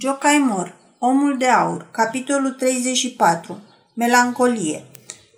Jocaimor, Omul de aur, capitolul 34, Melancolie.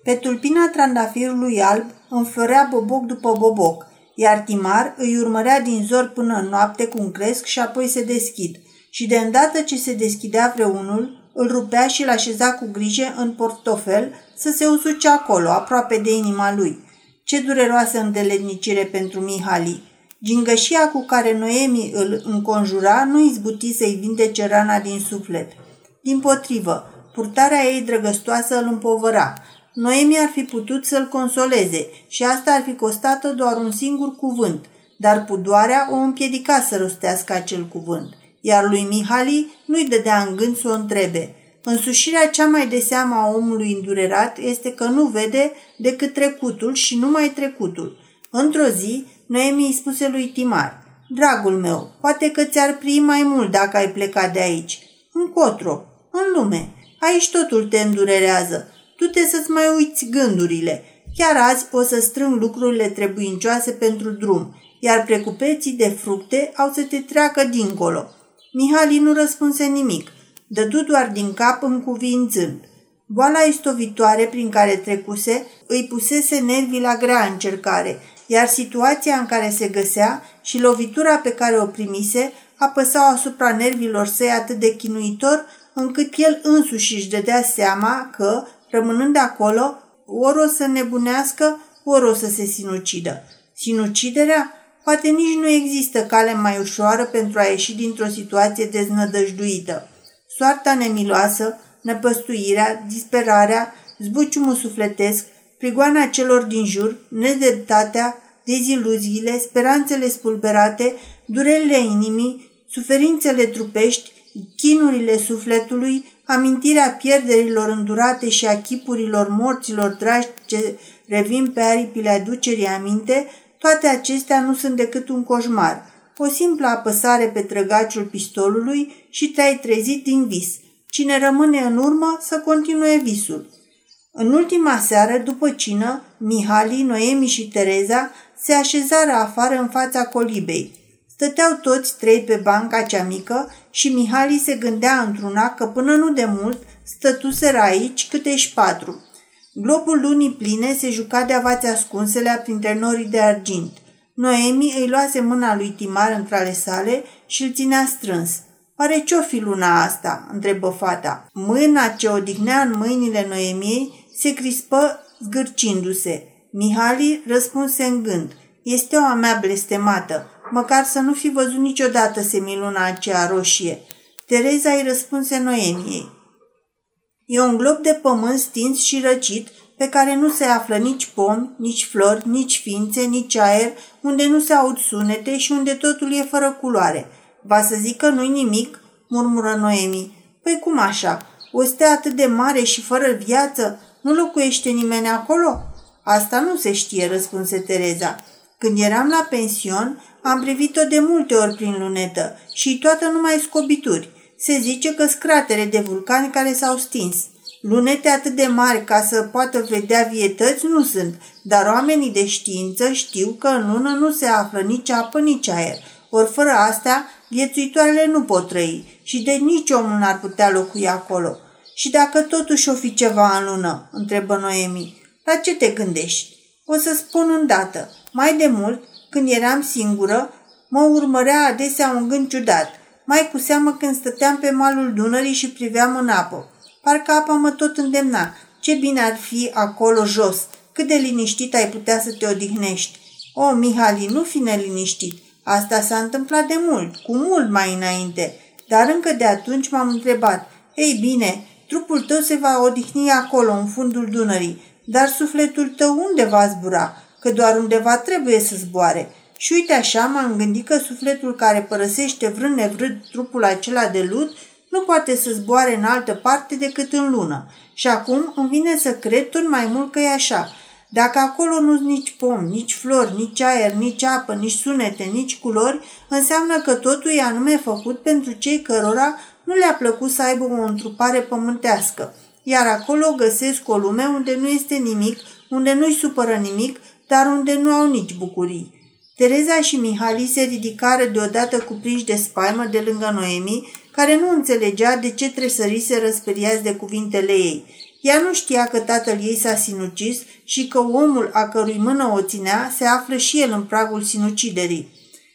Pe tulpina trandafirului alb înflorea boboc după boboc, iar Timar îi urmărea din zor până în noapte cum cresc și apoi se deschid. Și de îndată ce se deschidea vreunul, îl rupea și îl așeza cu grijă în portofel să se usuce acolo, aproape de inima lui. Ce dureroasă îndeletnicire pentru Mihali! Gingășia cu care Noemi îl înconjura nu izbuti să-i vindece rana din suflet. Din potrivă, purtarea ei drăgăstoasă îl împovăra. Noemi ar fi putut să-l consoleze și asta ar fi costat doar un singur cuvânt, dar pudoarea o împiedica să rostească acel cuvânt, iar lui Mihali nu-i dădea în gând să o întrebe. Însușirea cea mai de seama a omului îndurerat este că nu vede decât trecutul și numai trecutul. Într-o zi, Noemi îi spuse lui Timar, Dragul meu, poate că ți-ar pri mai mult dacă ai plecat de aici. Încotro, în lume. Aici totul te îndurerează. Tu te să-ți mai uiți gândurile. Chiar azi o să strâng lucrurile trebuincioase pentru drum, iar precupeții de fructe au să te treacă dincolo. Mihali nu răspunse nimic, dădu doar din cap încuvințând. Boala istovitoare prin care trecuse îi pusese nervii la grea încercare – iar situația în care se găsea și lovitura pe care o primise apăsau asupra nervilor săi atât de chinuitor, încât el însuși își dădea seama că, rămânând acolo, ori o să nebunească, ori o să se sinucidă. Sinuciderea? Poate nici nu există cale mai ușoară pentru a ieși dintr-o situație deznădăjduită. Soarta nemiloasă, năpăstuirea, disperarea, zbuciumul sufletesc, prigoana celor din jur, nedreptatea, deziluziile, speranțele spulberate, durerile inimii, suferințele trupești, chinurile sufletului, amintirea pierderilor îndurate și a chipurilor morților dragi ce revin pe aripile aducerii aminte, toate acestea nu sunt decât un coșmar, o simplă apăsare pe trăgaciul pistolului și te-ai trezit din vis. Cine rămâne în urmă să continue visul. În ultima seară, după cină, Mihali, Noemi și Tereza se așezară afară în fața colibei. Stăteau toți trei pe banca cea mică și Mihali se gândea într-una că până nu de mult stătuseră aici câteși patru. Globul lunii pline se juca de avați ascunselea printre norii de argint. Noemi îi luase mâna lui Timar între ale sale și îl ținea strâns. Oare ce-o fi luna asta?" întrebă fata. Mâna ce odihnea în mâinile Noemiei se crispă zgârcindu-se. Mihali răspunse în gând. Este o a mea blestemată. Măcar să nu fi văzut niciodată semiluna aceea roșie. Tereza îi răspunse Noemiei. E un glob de pământ stins și răcit, pe care nu se află nici pom, nici flori, nici ființe, nici aer, unde nu se aud sunete și unde totul e fără culoare. Va să zic că nu-i nimic?" murmură Noemi. Păi cum așa? O stea atât de mare și fără viață? Nu locuiește nimeni acolo?" Asta nu se știe, răspunse Tereza. Când eram la pension, am privit-o de multe ori prin lunetă și toată numai scobituri. Se zice că scratere de vulcani care s-au stins. Lunete atât de mari ca să poată vedea vietăți nu sunt, dar oamenii de știință știu că în lună nu se află nici apă, nici aer. Ori fără astea, viețuitoarele nu pot trăi și de nici omul n-ar putea locui acolo. Și dacă totuși o fi ceva în lună?" întrebă Noemi. La ce te gândești?" O să spun îndată. Mai de mult, când eram singură, mă urmărea adesea un gând ciudat, mai cu seamă când stăteam pe malul Dunării și priveam în apă. Parcă apa mă tot îndemna. Ce bine ar fi acolo jos, cât de liniștit ai putea să te odihnești. O, Mihali, nu fi neliniștit. Asta s-a întâmplat de mult, cu mult mai înainte. Dar încă de atunci m-am întrebat, ei bine, Trupul tău se va odihni acolo, în fundul Dunării, dar sufletul tău unde va zbura? Că doar undeva trebuie să zboare. Și uite așa m-am gândit că sufletul care părăsește vrând nevrând trupul acela de lut nu poate să zboare în altă parte decât în lună. Și acum îmi vine să cred tot mai mult că e așa. Dacă acolo nu sunt nici pom, nici flori, nici aer, nici apă, nici sunete, nici culori, înseamnă că totul e anume făcut pentru cei cărora nu le-a plăcut să aibă o întrupare pământească, iar acolo găsesc o lume unde nu este nimic, unde nu-i supără nimic, dar unde nu au nici bucurii. Tereza și Mihali se ridicară deodată cuprinși de spaimă de lângă Noemi, care nu înțelegea de ce tresărise răsperiați de cuvintele ei. Ea nu știa că tatăl ei s-a sinucis și că omul a cărui mână o ținea se află și el în pragul sinuciderii.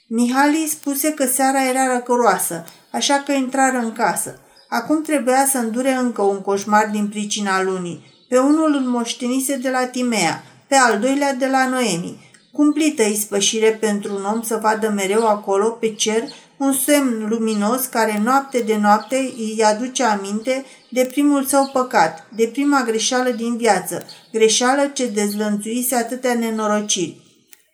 Mihali spuse că seara era răcăroasă, așa că intrară în casă. Acum trebuia să îndure încă un coșmar din pricina lunii. Pe unul îl moștenise de la Timea, pe al doilea de la Noemi. Cumplită ispășire pentru un om să vadă mereu acolo, pe cer, un semn luminos care noapte de noapte îi aduce aminte de primul său păcat, de prima greșeală din viață, greșeală ce dezlănțuise atâtea nenorociri.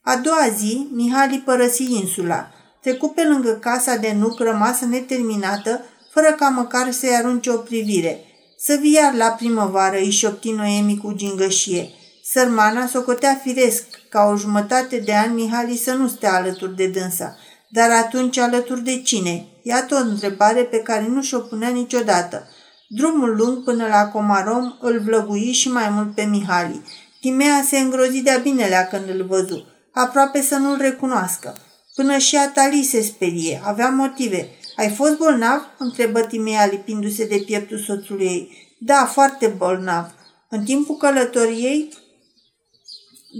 A doua zi, Mihali părăsi insula. Trecu pe lângă casa de nuc rămasă neterminată, fără ca măcar să-i arunce o privire. Să vii iar la primăvară, îi șopti Noemi cu gingășie. Sărmana socotea firesc ca o jumătate de ani Mihali să nu stea alături de dânsa. Dar atunci alături de cine? Iată o întrebare pe care nu și-o punea niciodată. Drumul lung până la Comarom îl vlăgui și mai mult pe Mihali. Timea se îngrozi de-a binelea când îl văzu, aproape să nu-l recunoască. Până și Atali se sperie, avea motive. Ai fost bolnav?" întrebă Timea lipindu-se de pieptul soțului ei. Da, foarte bolnav. În timpul călătoriei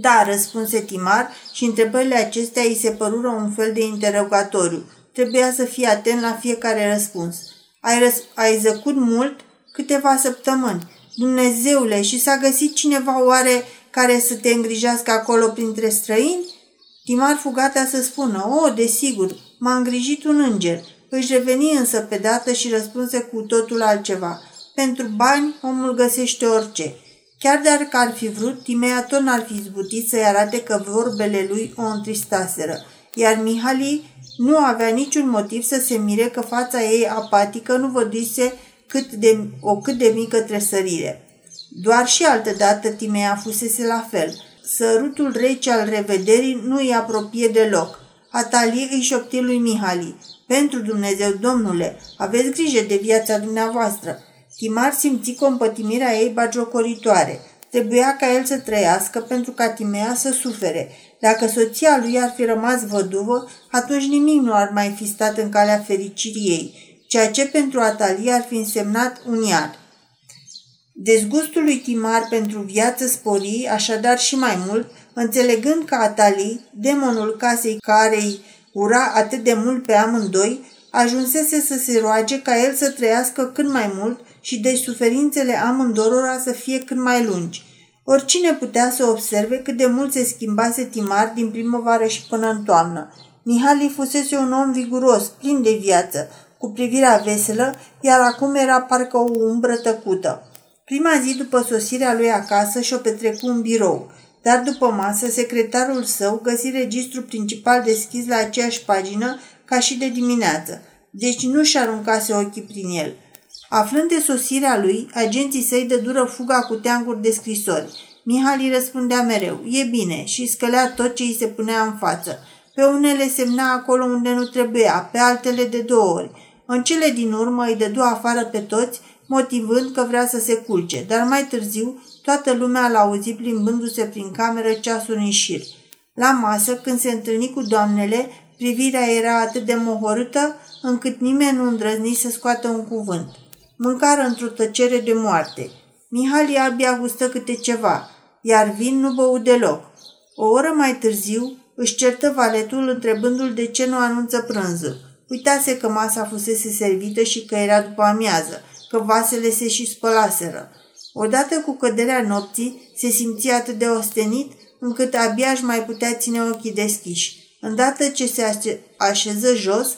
da, răspunse Timar și întrebările acestea îi se părură un fel de interogatoriu. Trebuia să fie atent la fiecare răspuns. Ai, răs- ai zăcut mult? Câteva săptămâni. Dumnezeule, și s-a găsit cineva oare care să te îngrijească acolo printre străini? Timar fu gata să spună, o, oh, desigur, m-a îngrijit un înger. Își reveni însă pe dată și răspunse cu totul altceva. Pentru bani, omul găsește orice. Chiar dacă ar fi vrut, Timea tot n-ar fi izbutit să-i arate că vorbele lui o întristaseră, iar Mihali nu avea niciun motiv să se mire că fața ei apatică nu văduise cât de, o cât de mică tresărire. Doar și altădată Timea fusese la fel. Sărutul rece al revederii nu îi apropie deloc. Atalie îi șopti lui Mihali. Pentru Dumnezeu, domnule, aveți grijă de viața dumneavoastră. Timar simți compătimirea ei bagiocoritoare. Trebuia ca el să trăiască pentru ca Timea să sufere. Dacă soția lui ar fi rămas văduvă, atunci nimic nu ar mai fi stat în calea fericirii ei, ceea ce pentru Atalia ar fi însemnat un iad. Dezgustul lui Timar pentru viață spori, așadar și mai mult, înțelegând că Atali, demonul casei care îi ura atât de mult pe amândoi, ajunsese să se roage ca el să trăiască cât mai mult și de suferințele amândorora să fie cât mai lungi. Oricine putea să observe cât de mult se schimbase Timar din primăvară și până în toamnă. Mihali fusese un om viguros, plin de viață, cu privirea veselă, iar acum era parcă o umbră tăcută. Prima zi după sosirea lui acasă și-o petrecu în birou, dar după masă secretarul său găsi registrul principal deschis la aceeași pagină ca și de dimineață, deci nu și aruncase ochii prin el – Aflând de sosirea lui, agenții săi de dură fuga cu teanguri de scrisori. Mihali răspundea mereu, e bine, și scălea tot ce îi se punea în față. Pe unele semna acolo unde nu trebuia, pe altele de două ori. În cele din urmă îi dădu afară pe toți, motivând că vrea să se culce, dar mai târziu toată lumea l-a auzit plimbându-se prin cameră ceasul în șir. La masă, când se întâlni cu doamnele, privirea era atât de mohorâtă încât nimeni nu îndrăzni să scoată un cuvânt. Mâncară într-o tăcere de moarte. Mihali abia gustă câte ceva, iar vin nu bău deloc. O oră mai târziu își certă valetul întrebându-l de ce nu anunță prânzul. Uitase că masa fusese servită și că era după amiază, că vasele se și spălaseră. Odată cu căderea nopții, se simțea atât de ostenit încât abia își mai putea ține ochii deschiși. Îndată ce se așeză jos,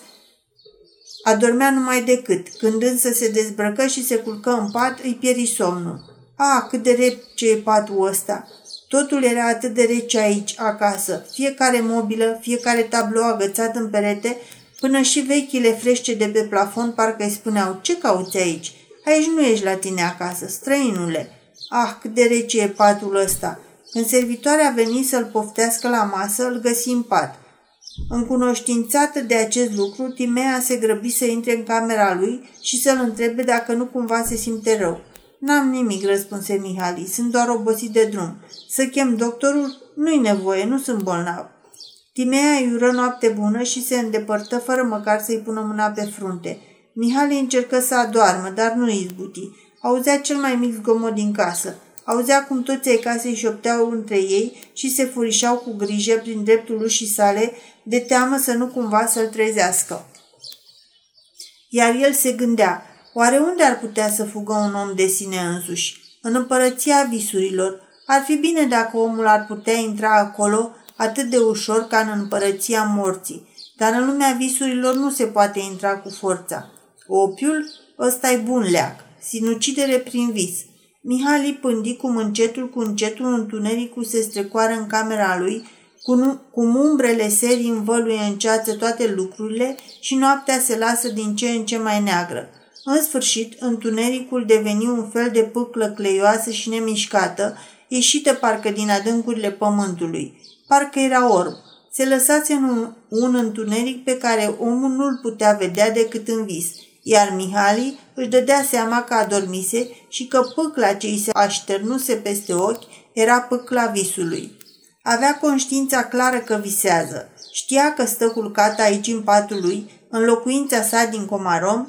Adormea numai decât. Când însă se dezbrăcă și se culcă în pat, îi pieri somnul. Ah, cât de rece e patul ăsta! Totul era atât de rece aici, acasă. Fiecare mobilă, fiecare tablou agățat în perete, până și vechile frește de pe plafon parcă îi spuneau, ce cauți aici? Aici nu ești la tine acasă, străinule. Ah, cât de rece e patul ăsta! Când servitoarea veni să-l poftească la masă, îl găsi în pat – Încunoștințată de acest lucru, Timea se grăbi să intre în camera lui și să-l întrebe dacă nu cumva se simte rău. N-am nimic, răspunse Mihali, sunt doar obosit de drum. Să chem doctorul? Nu-i nevoie, nu sunt bolnav. Timea îi ură noapte bună și se îndepărtă fără măcar să-i pună mâna pe frunte. Mihali încercă să adoarmă, dar nu izbuti. Auzea cel mai mic zgomot din casă. Auzea cum toți ai casei șopteau între ei și se furișau cu grijă prin dreptul ușii sale, de teamă să nu cumva să-l trezească. Iar el se gândea, oare unde ar putea să fugă un om de sine însuși? În împărăția visurilor. Ar fi bine dacă omul ar putea intra acolo atât de ușor ca în împărăția morții. Dar în lumea visurilor nu se poate intra cu forța. Opiul, ăsta e bun leac. Sinucidere prin vis. Mihali pândi cum încetul cu încetul întunericul se strecoară în camera lui, cum, cum umbrele serii învăluie în ceață toate lucrurile și noaptea se lasă din ce în ce mai neagră. În sfârșit, întunericul deveni un fel de pâclă cleioasă și nemișcată, ieșită parcă din adâncurile pământului. Parcă era orb. Se lăsase în un, un întuneric pe care omul nu-l putea vedea decât în vis, iar Mihali își dădea seama că adormise și că pâcla ce îi se așternuse peste ochi era pâcla visului. Avea conștiința clară că visează. Știa că stă culcat aici în patul lui, în locuința sa din Comarom,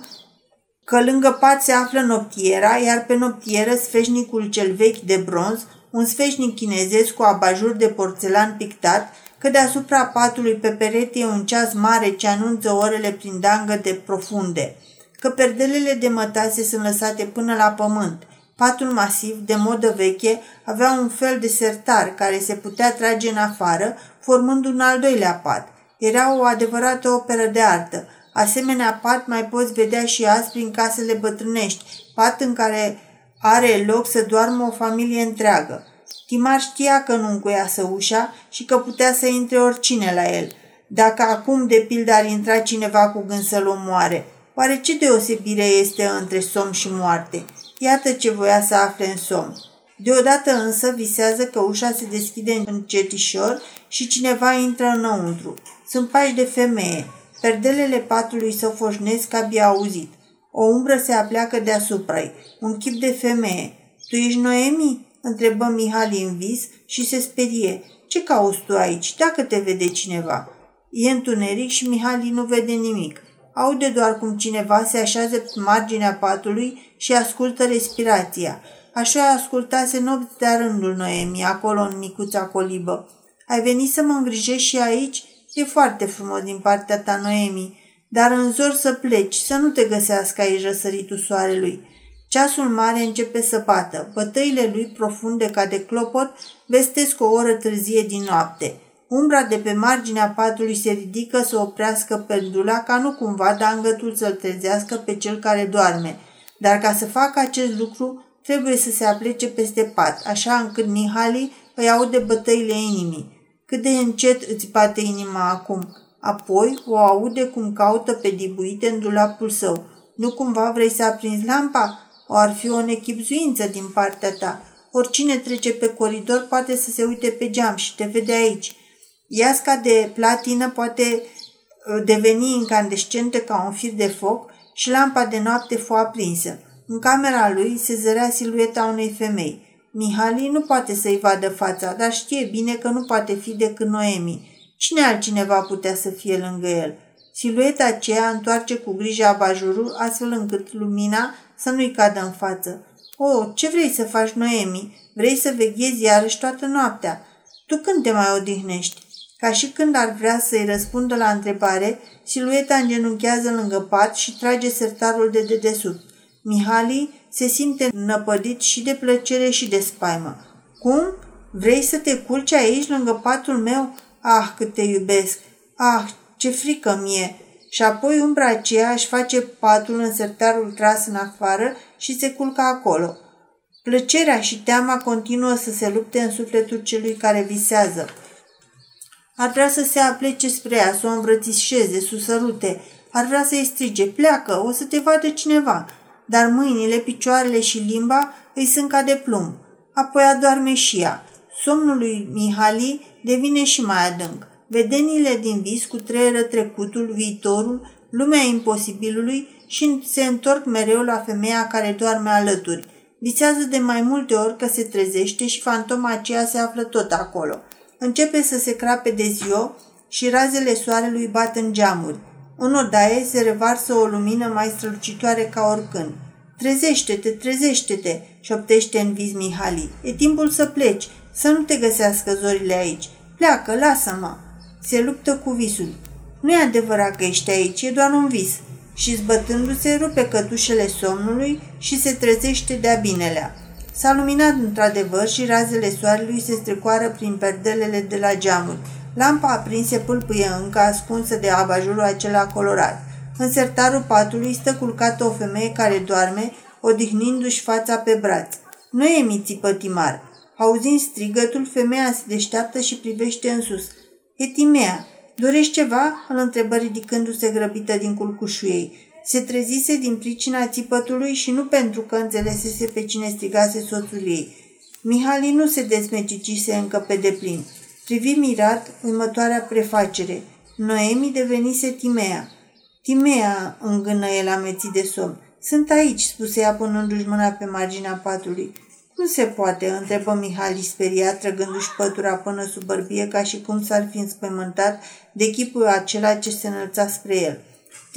că lângă pat se află noptiera, iar pe noptieră sfeșnicul cel vechi de bronz, un sfeșnic chinezesc cu abajur de porțelan pictat, că deasupra patului pe perete e un ceas mare ce anunță orele prin dangă de profunde, că perdelele de mătase sunt lăsate până la pământ. Patul masiv, de modă veche, avea un fel de sertar care se putea trage în afară, formând un al doilea pat. Era o adevărată operă de artă. Asemenea pat mai poți vedea și azi prin casele bătrânești, pat în care are loc să doarmă o familie întreagă. Timar știa că nu încuiasă ușa și că putea să intre oricine la el. Dacă acum, de pildă, ar intra cineva cu gând să-l omoare, oare ce deosebire este între somn și moarte? Iată ce voia să afle în somn. Deodată însă visează că ușa se deschide încetișor și cineva intră înăuntru. Sunt pași de femeie. Perdelele patului său foșnesc abia auzit. O umbră se apleacă deasupra-i. Un chip de femeie. Tu ești Noemi?" întrebă Mihali în vis și se sperie. Ce cauți tu aici, dacă te vede cineva?" E întuneric și Mihali nu vede nimic. Aude doar cum cineva se așează pe marginea patului și ascultă respirația. Așa ascultase nopți de rândul Noemi, acolo în micuța colibă. Ai venit să mă îngrijești și aici? E foarte frumos din partea ta, Noemi, dar în zor să pleci, să nu te găsească aici răsăritul soarelui. Ceasul mare începe să bată. Bătăile lui profunde ca de clopot vestesc o oră târzie din noapte. Umbra de pe marginea patului se ridică să oprească pendula ca nu cumva dangătul să-l trezească pe cel care doarme. Dar ca să facă acest lucru, trebuie să se aplece peste pat, așa încât Mihali îi aude bătăile inimii. Cât de încet îți bate inima acum. Apoi o aude cum caută pe dibuite în dulapul său. Nu cumva vrei să aprinzi lampa? O ar fi o nechipzuință din partea ta. Oricine trece pe coridor poate să se uite pe geam și te vede aici. Iasca de platină poate uh, deveni incandescentă ca un fir de foc și lampa de noapte fu aprinsă. În camera lui se zărea silueta unei femei. Mihali nu poate să-i vadă fața, dar știe bine că nu poate fi decât Noemi. Cine altcineva putea să fie lângă el? Silueta aceea întoarce cu grijă abajurul, astfel încât lumina să nu-i cadă în față. O, oh, ce vrei să faci, Noemi? Vrei să veghezi iarăși toată noaptea? Tu când te mai odihnești? Ca și când ar vrea să-i răspundă la întrebare, silueta îngenunchează lângă pat și trage sertarul de dedesubt. Mihali se simte năpădit și de plăcere și de spaimă. Cum? Vrei să te culci aici lângă patul meu? Ah, cât te iubesc! Ah, ce frică mie! Și apoi umbra aceea își face patul în sertarul tras în afară și se culcă acolo. Plăcerea și teama continuă să se lupte în sufletul celui care visează. Ar vrea să se aplece spre ea, să o îmbrățișeze, să o sărute. Ar vrea să-i strige, pleacă, o să te vadă cineva. Dar mâinile, picioarele și limba îi sunt ca de plumb. Apoi adorme și ea. Somnul lui Mihali devine și mai adânc. Vedenile din vis cu treieră trecutul, viitorul, lumea imposibilului și se întorc mereu la femeia care doarme alături. Visează de mai multe ori că se trezește și fantoma aceea se află tot acolo. Începe să se crape de ziua și razele soarelui bat în geamuri. În odaie se revarsă o lumină mai strălucitoare ca oricând. Trezește-te, trezește-te, șoptește în vis Mihali. E timpul să pleci, să nu te găsească zorile aici. Pleacă, lasă-mă. Se luptă cu visul. Nu e adevărat că ești aici, e doar un vis. Și zbătându-se, rupe cătușele somnului și se trezește de-a binelea. S-a luminat într-adevăr și razele soarelui se strecoară prin perdelele de la geamuri. Lampa aprinse pâlpâie încă ascunsă de abajurul acela colorat. În sertarul patului stă culcată o femeie care doarme, odihnindu-și fața pe braț. Nu e miții pătimar. Auzind strigătul, femeia se deșteaptă și privește în sus. E Timea. Dorești ceva?" îl întrebă ridicându-se grăbită din culcușul ei. Se trezise din pricina țipătului și nu pentru că înțelesese pe cine strigase soțul ei. Mihali nu se desmecicise încă pe deplin. Privi mirat următoarea prefacere. Noemi devenise Timea. Timea, îngână el amețit de somn. Sunt aici, spuse ea punându-și mâna pe marginea patului. Nu se poate, întrebă Mihali speriat, trăgându-și pătura până sub bărbie, ca și cum s-ar fi înspăimântat de chipul acela ce se înălța spre el.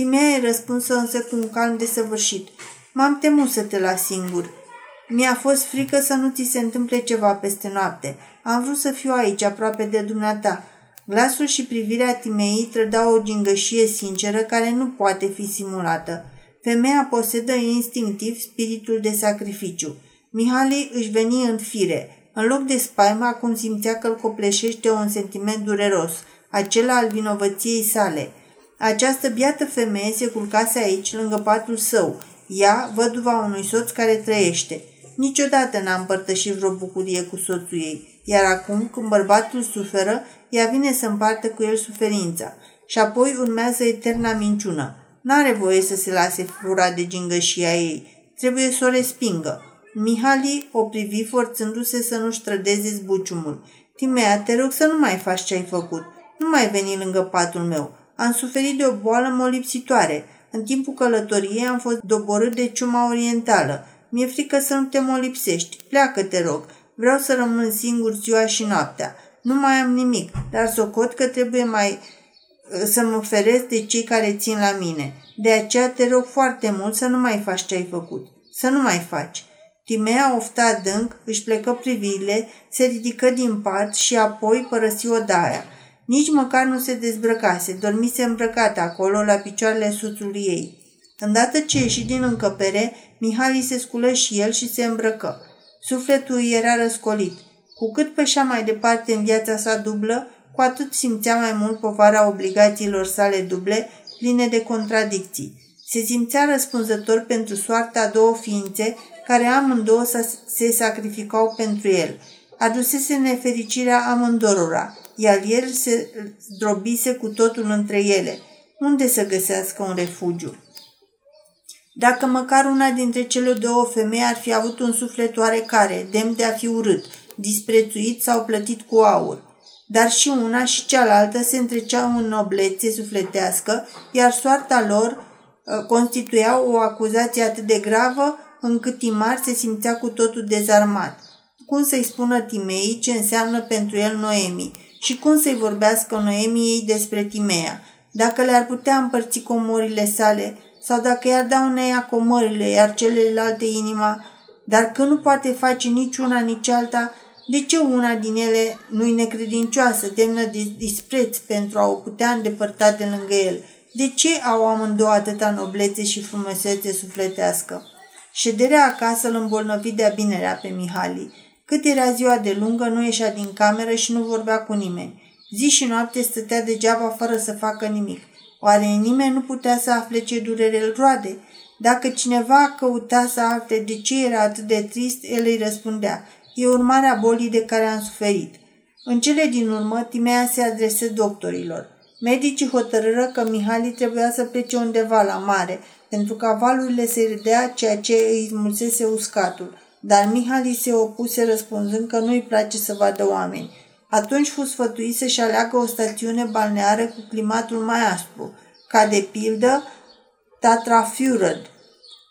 Timea îi răspunsă însă cu un calm desăvârșit. M-am temut să te las singur. Mi-a fost frică să nu ți se întâmple ceva peste noapte. Am vrut să fiu aici, aproape de dumneata. Glasul și privirea Timei trădau o gingășie sinceră care nu poate fi simulată. Femeia posedă instinctiv spiritul de sacrificiu. Mihali își veni în fire. În loc de spaima, acum simțea că îl copleșește un sentiment dureros, acela al vinovăției sale – această biată femeie se culcase aici, lângă patul său, ea, văduva unui soț care trăiește. Niciodată n-a împărtășit vreo bucurie cu soțul ei, iar acum, când bărbatul suferă, ea vine să împartă cu el suferința. Și apoi urmează eterna minciună. N-are voie să se lase fura de gingășia ei. Trebuie să o respingă. Mihali o privi forțându-se să nu-și trădeze zbuciumul. Timea, te rog să nu mai faci ce ai făcut. Nu mai veni lângă patul meu. Am suferit de o boală molipsitoare. În timpul călătoriei am fost doborât de ciuma orientală. Mi-e frică să nu te molipsești. Pleacă, te rog. Vreau să rămân singur ziua și noaptea. Nu mai am nimic, dar socot că trebuie mai să mă feresc de cei care țin la mine. De aceea te rog foarte mult să nu mai faci ce ai făcut. Să nu mai faci. Timea ofta adânc, își plecă privirile, se ridică din pat și apoi părăsi odaia. Nici măcar nu se dezbrăcase, dormise îmbrăcată acolo, la picioarele soțului ei. Îndată ce ieși din încăpere, Mihali se sculă și el și se îmbrăcă. Sufletul îi era răscolit. Cu cât pășea mai departe în viața sa dublă, cu atât simțea mai mult povara obligațiilor sale duble, pline de contradicții. Se simțea răspunzător pentru soarta a două ființe care amândouă se sacrificau pentru el. Adusese nefericirea amândorora iar el se zdrobise cu totul între ele. Unde să găsească un refugiu? Dacă măcar una dintre cele două femei ar fi avut un suflet oarecare, demn de a fi urât, disprețuit sau plătit cu aur. Dar și una și cealaltă se întreceau în noblețe sufletească, iar soarta lor uh, constituia o acuzație atât de gravă încât Timar se simțea cu totul dezarmat. Cum să-i spună Timei ce înseamnă pentru el Noemi și cum să-i vorbească Noemiei despre Timea, dacă le-ar putea împărți comorile sale sau dacă i-ar da uneia comările, iar celelalte inima, dar că nu poate face nici una, nici alta, de ce una din ele nu-i necredincioasă, demnă de dispreț pentru a o putea îndepărta de lângă el? De ce au amândouă atâta noblețe și frumusețe sufletească? Șederea acasă îl îmbolnăvi de-a binerea pe Mihali. Cât era ziua de lungă, nu ieșea din cameră și nu vorbea cu nimeni. Zi și noapte stătea degeaba fără să facă nimic. Oare nimeni nu putea să afle ce durere îl roade? Dacă cineva căuta să afle de ce era atât de trist, el îi răspundea. E urmarea bolii de care am suferit. În cele din urmă, Timea se adresă doctorilor. Medicii hotărâră că Mihali trebuia să plece undeva la mare, pentru că valurile se ridea ceea ce îi smulsese uscatul dar Mihali se opuse răspunzând că nu-i place să vadă oameni. Atunci fu sfătuit să-și aleagă o stațiune balneară cu climatul mai aspru, ca de pildă Tatra Fured,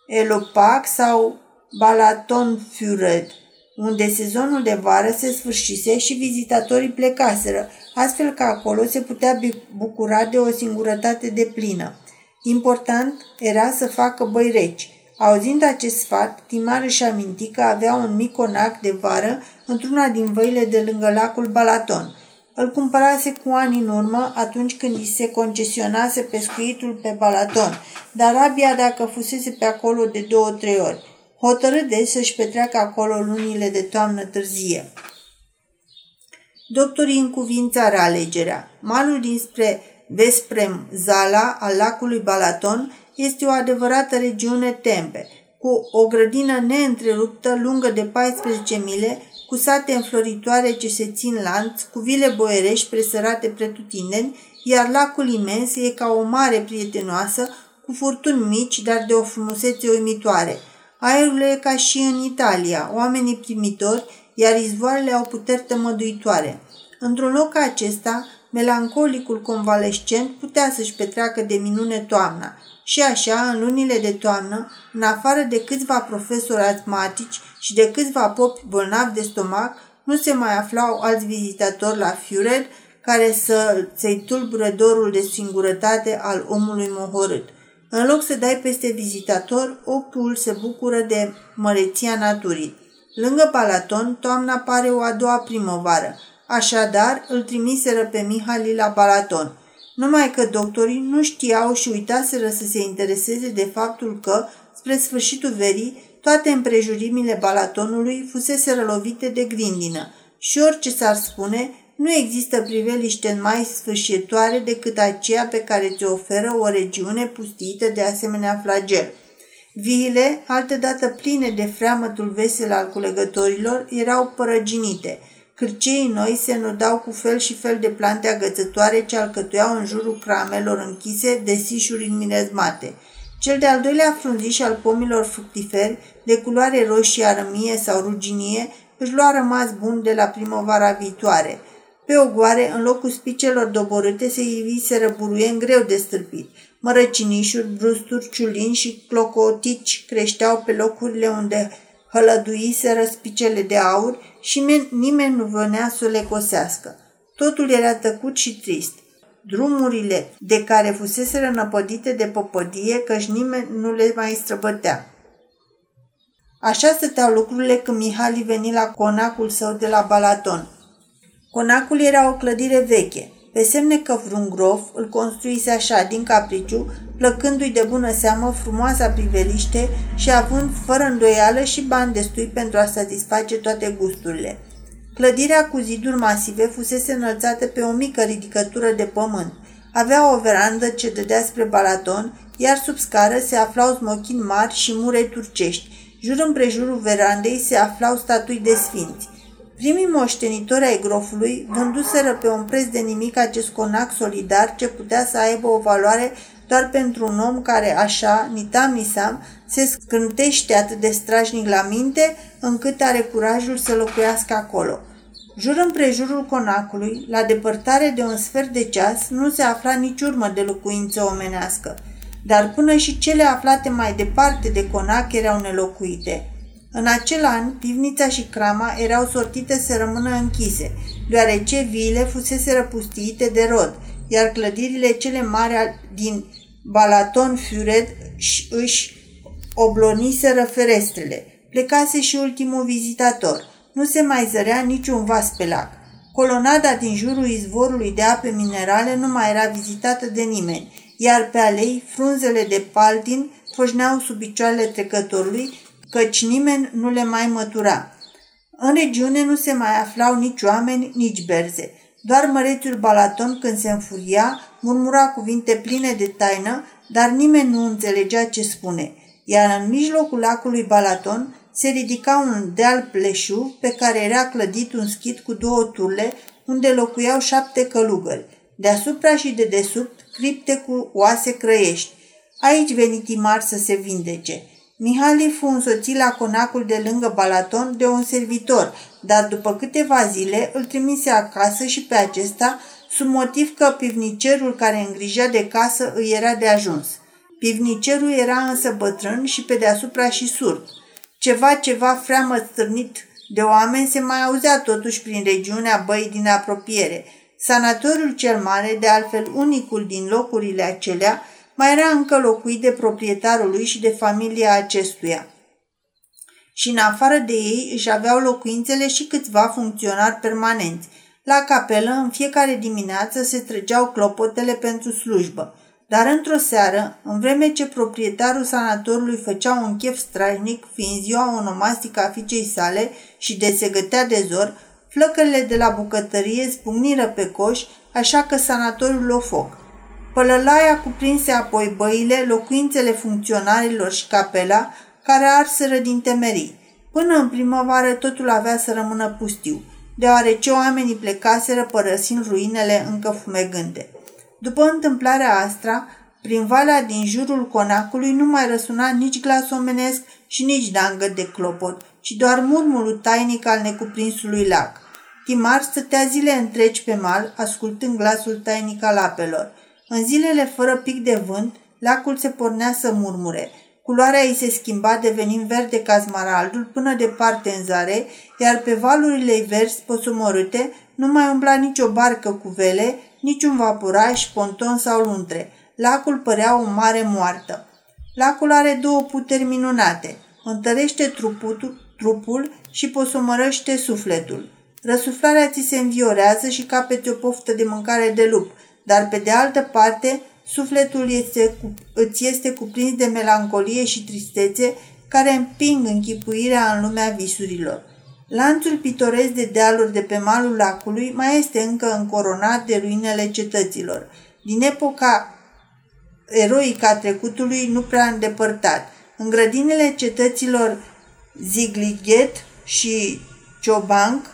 Elopac sau Balaton Fured. unde sezonul de vară se sfârșise și vizitatorii plecaseră, astfel că acolo se putea bucura de o singurătate de plină. Important era să facă băi reci. Auzind acest sfat, Timar își aminti că avea un mic conac de vară într-una din văile de lângă lacul Balaton. Îl cumpărase cu ani în urmă, atunci când îi se concesionase pescuitul pe Balaton, dar abia dacă fusese pe acolo de două-trei ori. Hotărât să-și petreacă acolo lunile de toamnă târzie. Doctorii încuvințară alegerea. Malul dinspre Vesprem Zala al lacului Balaton este o adevărată regiune tempe, cu o grădină neîntreruptă lungă de 14 mile, cu sate înfloritoare ce se țin lanț, cu vile boierești presărate pretutindeni, iar lacul imens e ca o mare prietenoasă, cu furtuni mici, dar de o frumusețe uimitoare. Aerul e ca și în Italia, oamenii primitori, iar izvoarele au puteri tămăduitoare. Într-un loc ca acesta, melancolicul convalescent putea să-și petreacă de minune toamna. Și așa, în lunile de toamnă, în afară de câțiva profesori asmatici și de câțiva popi bolnavi de stomac, nu se mai aflau alți vizitatori la Fiured care să, să-i tulbure dorul de singurătate al omului mohorât. În loc să dai peste vizitator, ochiul se bucură de măreția naturii. Lângă Palaton, toamna pare o a doua primăvară, Așadar, îl trimiseră pe Mihali la Balaton. Numai că doctorii nu știau și uitaseră să se intereseze de faptul că, spre sfârșitul verii, toate împrejurimile Balatonului fusese lovite de grindină și orice s-ar spune, nu există priveliște mai sfârșitoare decât aceea pe care ți oferă o regiune pustită de asemenea flagel. Viile, altădată pline de freamătul vesel al culegătorilor, erau părăginite – Cârceii noi se nodau cu fel și fel de plante agățătoare ce alcătuiau în jurul cramelor închise de sișuri înminezmate. Cel de-al doilea frunziș al pomilor fructiferi, de culoare roșie arămie sau ruginie, își lua rămas bun de la primăvara viitoare. Pe ogoare, în locul spicelor doborâte, se iviseră buruieni greu de stârpit. Mărăcinișuri, brusturi, ciulini și clocotici creșteau pe locurile unde hălăduiseră spicele de aur și nimeni nu venea să le cosească. Totul era tăcut și trist. Drumurile de care fusese năpădite de popădie, căci nimeni nu le mai străbătea. Așa stăteau lucrurile când Mihali veni la conacul său de la Balaton. Conacul era o clădire veche, pe semne că vreun grof îl construise așa din capriciu, plăcându-i de bună seamă frumoasa priveliște și având fără îndoială și bani destui pentru a satisface toate gusturile. Clădirea cu ziduri masive fusese înălțată pe o mică ridicătură de pământ. Avea o verandă ce dădea spre Balaton, iar sub scară se aflau smochini mari și murei turcești. Jur împrejurul verandei se aflau statui de sfinți. Primii moștenitori ai grofului vânduseră pe un preț de nimic acest conac solidar ce putea să aibă o valoare doar pentru un om care așa, nitam nisam, se scântește atât de strajnic la minte, încât are curajul să locuiască acolo. Jur împrejurul conacului, la depărtare de un sfert de ceas, nu se afla nici urmă de locuință omenească, dar până și cele aflate mai departe de conac erau nelocuite. În acel an, pivnița și crama erau sortite să rămână închise, deoarece viile fusese răpustiite de rod, iar clădirile cele mari din Balaton Fured își obloniseră ferestrele. Plecase și ultimul vizitator. Nu se mai zărea niciun vas pe lac. Colonada din jurul izvorului de ape minerale nu mai era vizitată de nimeni, iar pe alei frunzele de paldin foșneau sub picioarele trecătorului căci nimeni nu le mai mătura. În regiune nu se mai aflau nici oameni, nici berze. Doar mărețul Balaton, când se înfuria, murmura cuvinte pline de taină, dar nimeni nu înțelegea ce spune. Iar în mijlocul lacului Balaton se ridica un deal pleșu pe care era clădit un schid cu două turle unde locuiau șapte călugări. Deasupra și de desubt, cripte cu oase crăiești. Aici veni Timar să se vindece. Mihali fu însoțit la conacul de lângă Balaton de un servitor, dar după câteva zile îl trimise acasă și pe acesta sub motiv că pivnicerul care îngrija de casă îi era de ajuns. Pivnicerul era însă bătrân și pe deasupra și surd. Ceva, ceva freamă stârnit De oameni se mai auzea totuși prin regiunea băii din apropiere. Sanatoriul cel mare, de altfel unicul din locurile acelea, mai era încă locuit de proprietarul lui și de familia acestuia. Și în afară de ei își aveau locuințele și câțiva funcționari permanenți. La capelă, în fiecare dimineață, se trăgeau clopotele pentru slujbă. Dar într-o seară, în vreme ce proprietarul sanatorului făcea un chef strașnic, fiind ziua onomastică a fiicei sale și de se gătea de zor, flăcările de la bucătărie spuniră pe coș, așa că sanatorul o foc. Pălălaia cuprinse apoi băile, locuințele funcționarilor și capela, care arseră din temerii. Până în primăvară totul avea să rămână pustiu, deoarece oamenii plecaseră părăsind ruinele încă fumegânde. După întâmplarea asta, prin valea din jurul conacului nu mai răsuna nici glas omenesc și nici dangă de clopot, ci doar murmurul tainic al necuprinsului lac. Timar stătea zile întregi pe mal, ascultând glasul tainic al apelor. În zilele fără pic de vânt, lacul se pornea să murmure. Culoarea ei se schimba devenind verde ca smaraldul până departe în zare, iar pe valurile verzi posomorâte nu mai umbla nicio barcă cu vele, niciun vaporaj, ponton sau luntre. Lacul părea o mare moartă. Lacul are două puteri minunate. Întărește trupul, trupul și posomărăște sufletul. Răsuflarea ți se înviorează și capeți o poftă de mâncare de lup, dar pe de altă parte, sufletul este, îți este cuprins de melancolie și tristețe care împing închipuirea în lumea visurilor. Lanțul pitoresc de dealuri de pe malul lacului mai este încă încoronat de ruinele cetăților. Din epoca eroică a trecutului nu prea îndepărtat. În grădinile cetăților Ziglighet și Ciobanc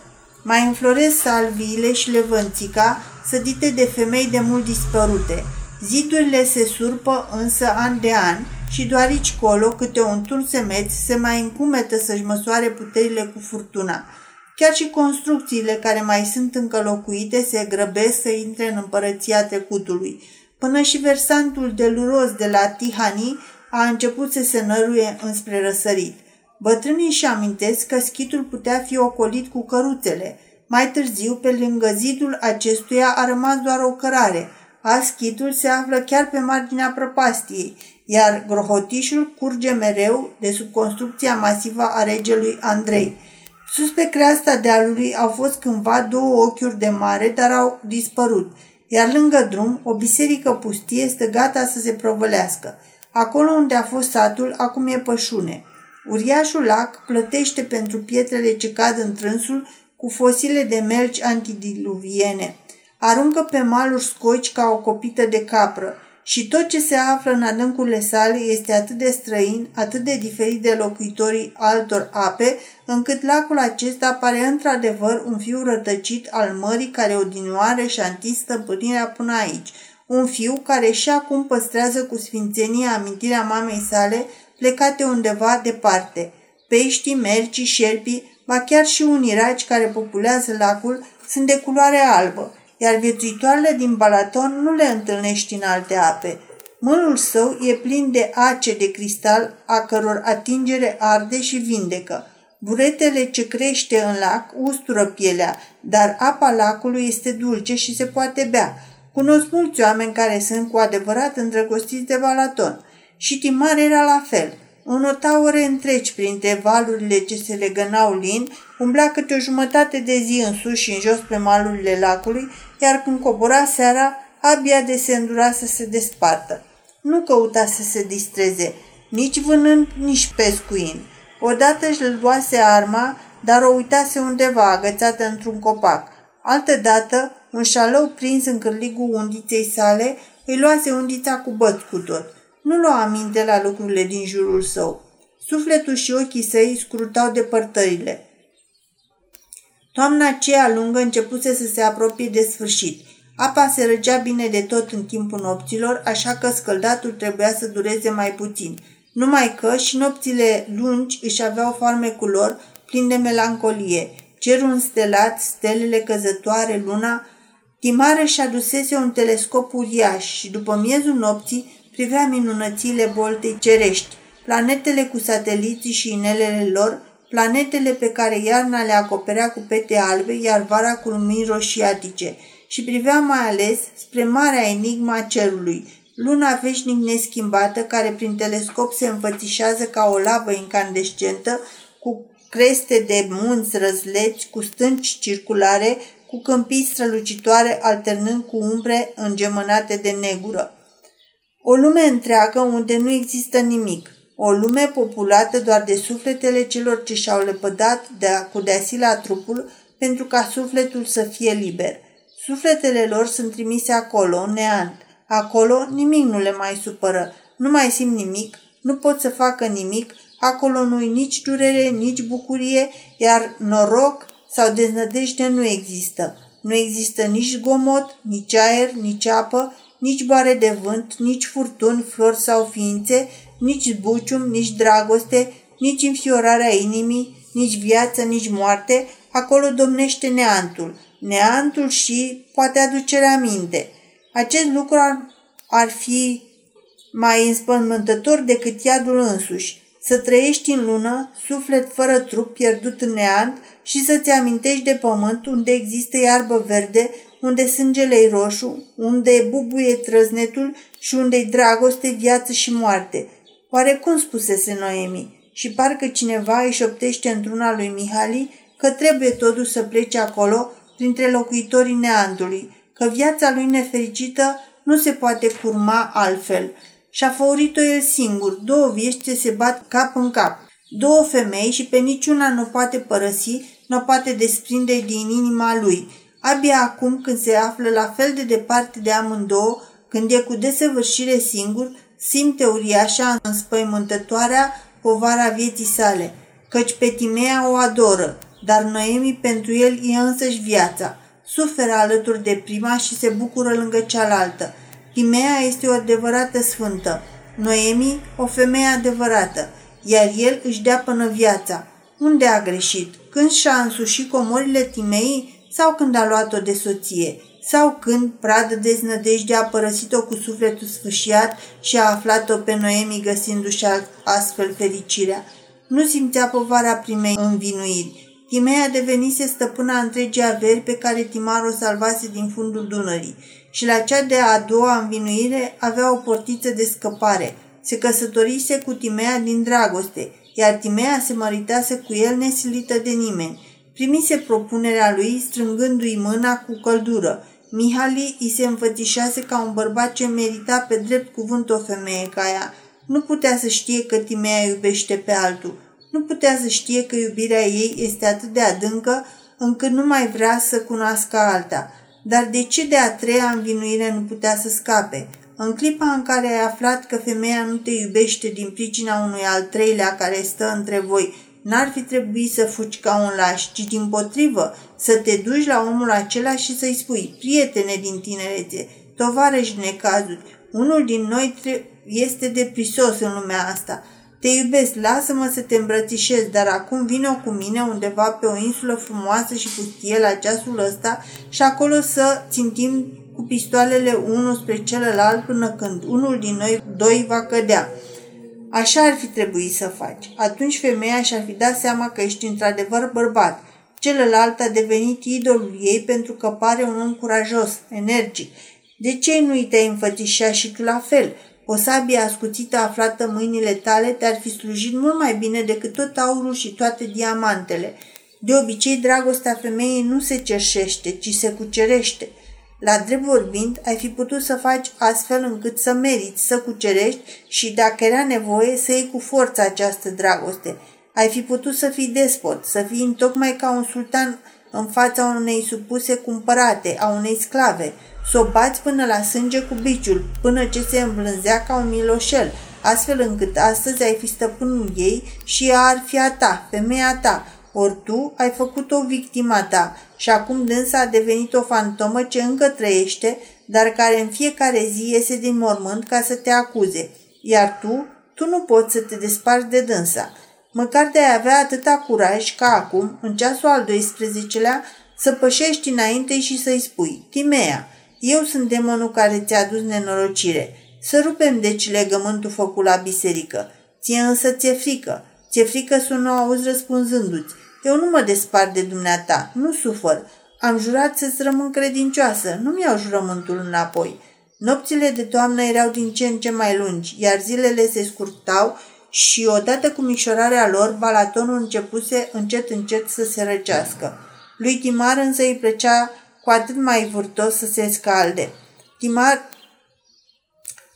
mai înfloresc salviile și levănțica, sădite de femei de mult dispărute. Zidurile se surpă însă an de an și doar aici colo câte un tursemeț se mai încumetă să-și măsoare puterile cu furtuna. Chiar și construcțiile care mai sunt încă locuite se grăbesc să intre în împărăția trecutului. Până și versantul deluros de la Tihani a început să se năruie înspre răsărit. Bătrânii și amintesc că schitul putea fi ocolit cu căruțele. Mai târziu, pe lângă zidul acestuia a rămas doar o cărare. Al schitul se află chiar pe marginea prăpastiei, iar grohotișul curge mereu de sub construcția masivă a regelui Andrei. Sus pe creasta dealului au fost cândva două ochiuri de mare, dar au dispărut, iar lângă drum o biserică pustie este gata să se provălească. Acolo unde a fost satul, acum e pășune. Uriașul lac plătește pentru pietrele ce cad în trânsul cu fosile de melci antidiluviene. Aruncă pe maluri scoici ca o copită de capră și tot ce se află în adâncurile sale este atât de străin, atât de diferit de locuitorii altor ape, încât lacul acesta pare într-adevăr un fiu rătăcit al mării care odinioare și-a întins stăpânirea până aici. Un fiu care și acum păstrează cu sfințenie amintirea mamei sale plecate undeva departe. Peștii, mercii, șerpii, ba chiar și unii raci care populează lacul sunt de culoare albă, iar viețuitoarele din Balaton nu le întâlnești în alte ape. Mânul său e plin de ace de cristal, a căror atingere arde și vindecă. Buretele ce crește în lac ustură pielea, dar apa lacului este dulce și se poate bea. Cunosc mulți oameni care sunt cu adevărat îndrăgostiți de Balaton. Și Timar era la fel. Înota ore întregi printre valurile ce se legănau lin, umbla câte o jumătate de zi în sus și în jos pe malurile lacului, iar când cobora seara, abia de se îndura să se despartă. Nu căuta să se distreze, nici vânând, nici pescuind. Odată își luase arma, dar o uitase undeva, agățată într-un copac. Altădată, un șalău prins în cârligul undiței sale, îi luase undița cu băț cu tot. Nu lua aminte la lucrurile din jurul său. Sufletul și ochii săi scrutau depărtările. Toamna aceea lungă începuse să se apropie de sfârșit. Apa se răgea bine de tot în timpul nopților, așa că scăldatul trebuia să dureze mai puțin. Numai că și nopțile lungi își aveau farmecul lor plin de melancolie. Cerul înstelat, stelele căzătoare, luna, Timare și adusese un telescop uriaș și după miezul nopții privea minunățile boltei cerești, planetele cu sateliții și inelele lor, planetele pe care iarna le acoperea cu pete albe, iar vara cu lumini roșiatice, și privea mai ales spre marea enigma a cerului, luna veșnic neschimbată, care prin telescop se înfățișează ca o lavă incandescentă, cu creste de munți răzleți, cu stânci circulare, cu câmpii strălucitoare alternând cu umbre îngemănate de negură. O lume întreagă unde nu există nimic. O lume populată doar de sufletele celor ce și-au lepădat de a, cu deasila trupul pentru ca sufletul să fie liber. Sufletele lor sunt trimise acolo, în neant. Acolo nimic nu le mai supără, nu mai simt nimic, nu pot să facă nimic, acolo nu-i nici durere, nici bucurie, iar noroc sau deznădejde nu există. Nu există nici zgomot, nici aer, nici apă, nici boare de vânt, nici furtuni, flori sau ființe, nici zbucium, nici dragoste, nici înfiorarea inimii, nici viață, nici moarte, acolo domnește neantul. Neantul și poate aducerea minte. Acest lucru ar, ar fi mai înspământător decât iadul însuși. Să trăiești în lună, suflet fără trup pierdut în neant și să-ți amintești de pământ unde există iarbă verde, unde sângele roșu, unde bubuie trăznetul și unde-i dragoste, viață și moarte. Oare cum spusese Noemi? Și parcă cineva își șoptește într-una lui Mihali că trebuie totuși să plece acolo printre locuitorii neandului, că viața lui nefericită nu se poate curma altfel. Și-a făurit-o el singur, două vieți ce se bat cap în cap. Două femei și pe niciuna nu poate părăsi, nu poate desprinde din inima lui. Abia acum când se află la fel de departe de amândouă, când e cu desăvârșire singur, simte uriașa înspăimântătoarea povara vieții sale, căci pe Timea o adoră, dar Noemi pentru el e însăși viața. Suferă alături de prima și se bucură lângă cealaltă. Timea este o adevărată sfântă, Noemi o femeie adevărată, iar el își dea până viața. Unde a greșit? Când și-a însușit comorile Timei sau când a luat-o de soție? sau când, pradă deznădejde, a părăsit-o cu sufletul sfâșiat și a aflat-o pe Noemi găsindu-și astfel fericirea. Nu simțea povara primei învinuiri. Timea devenise stăpâna întregii averi pe care Timar o salvase din fundul Dunării și la cea de a doua învinuire avea o portiță de scăpare. Se căsătorise cu Timea din dragoste, iar Timea se măritase cu el nesilită de nimeni. Primise propunerea lui strângându-i mâna cu căldură Mihali îi se înfățișase ca un bărbat ce merita pe drept cuvânt o femeie ca ea. Nu putea să știe că Timea iubește pe altul. Nu putea să știe că iubirea ei este atât de adâncă încât nu mai vrea să cunoască alta. Dar de ce de a treia învinuire nu putea să scape? În clipa în care ai aflat că femeia nu te iubește din pricina unui al treilea care stă între voi N-ar fi trebuit să fugi ca un laș, ci din potrivă să te duci la omul acela și să-i spui, prietene din tinerețe, tovarăși necazuri, unul din noi este deprisos în lumea asta. Te iubesc, lasă-mă să te îmbrățișez, dar acum vine cu mine undeva pe o insulă frumoasă și pustie la ceasul ăsta și acolo să țintim cu pistoalele unul spre celălalt până când unul din noi doi va cădea. Așa ar fi trebuit să faci. Atunci femeia și-ar fi dat seama că ești într-adevăr bărbat. Celălalt a devenit idolul ei pentru că pare un om curajos, energic. De ce nu-i te-ai înfățișat și tu la fel? O sabie ascuțită aflată în mâinile tale te-ar fi slujit mult mai bine decât tot aurul și toate diamantele. De obicei, dragostea femeii nu se cerșește, ci se cucerește – la drept vorbind, ai fi putut să faci astfel încât să meriți, să cucerești și, dacă era nevoie, să iei cu forță această dragoste. Ai fi putut să fii despot, să fii întocmai ca un sultan în fața unei supuse cumpărate, a unei sclave, să o bați până la sânge cu biciul, până ce se îmblânzea ca un miloșel, astfel încât astăzi ai fi stăpânul ei și ea ar fi a ta, femeia ta, ori tu ai făcut-o victima ta și acum dânsa a devenit o fantomă ce încă trăiește, dar care în fiecare zi iese din mormânt ca să te acuze. Iar tu, tu nu poți să te desparți de dânsa. Măcar de a avea atâta curaj ca acum, în ceasul al 12-lea, să pășești înainte și să-i spui, Timea, eu sunt demonul care ți-a adus nenorocire. Să rupem deci legământul făcut la biserică. Ție însă ți-e frică. Ți-e frică să nu auzi răspunzându-ți. Eu nu mă despart de dumneata, nu sufăr. Am jurat să-ți rămân credincioasă, nu mi-au jurământul înapoi. Nopțile de toamnă erau din ce în ce mai lungi, iar zilele se scurtau și odată cu mișorarea lor, Balatonul începuse încet încet să se răcească. Lui Timar însă îi plăcea cu atât mai vârtos să se scalde. Timar,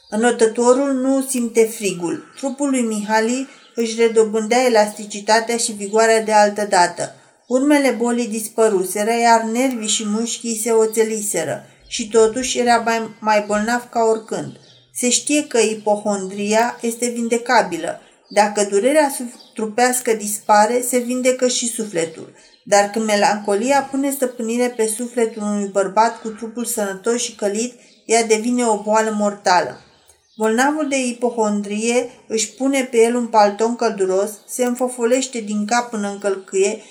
înotătorul, nu simte frigul. Trupul lui Mihali își redobândea elasticitatea și vigoarea de altă dată. Urmele bolii dispăruseră, iar nervii și mușchii se oțeliseră și totuși era mai, mai bolnav ca oricând. Se știe că ipohondria este vindecabilă. Dacă durerea trupească dispare, se vindecă și sufletul. Dar când melancolia pune stăpânire pe sufletul unui bărbat cu trupul sănătos și călit, ea devine o boală mortală. Bolnavul de ipohondrie își pune pe el un palton călduros, se înfofolește din cap până în călcâie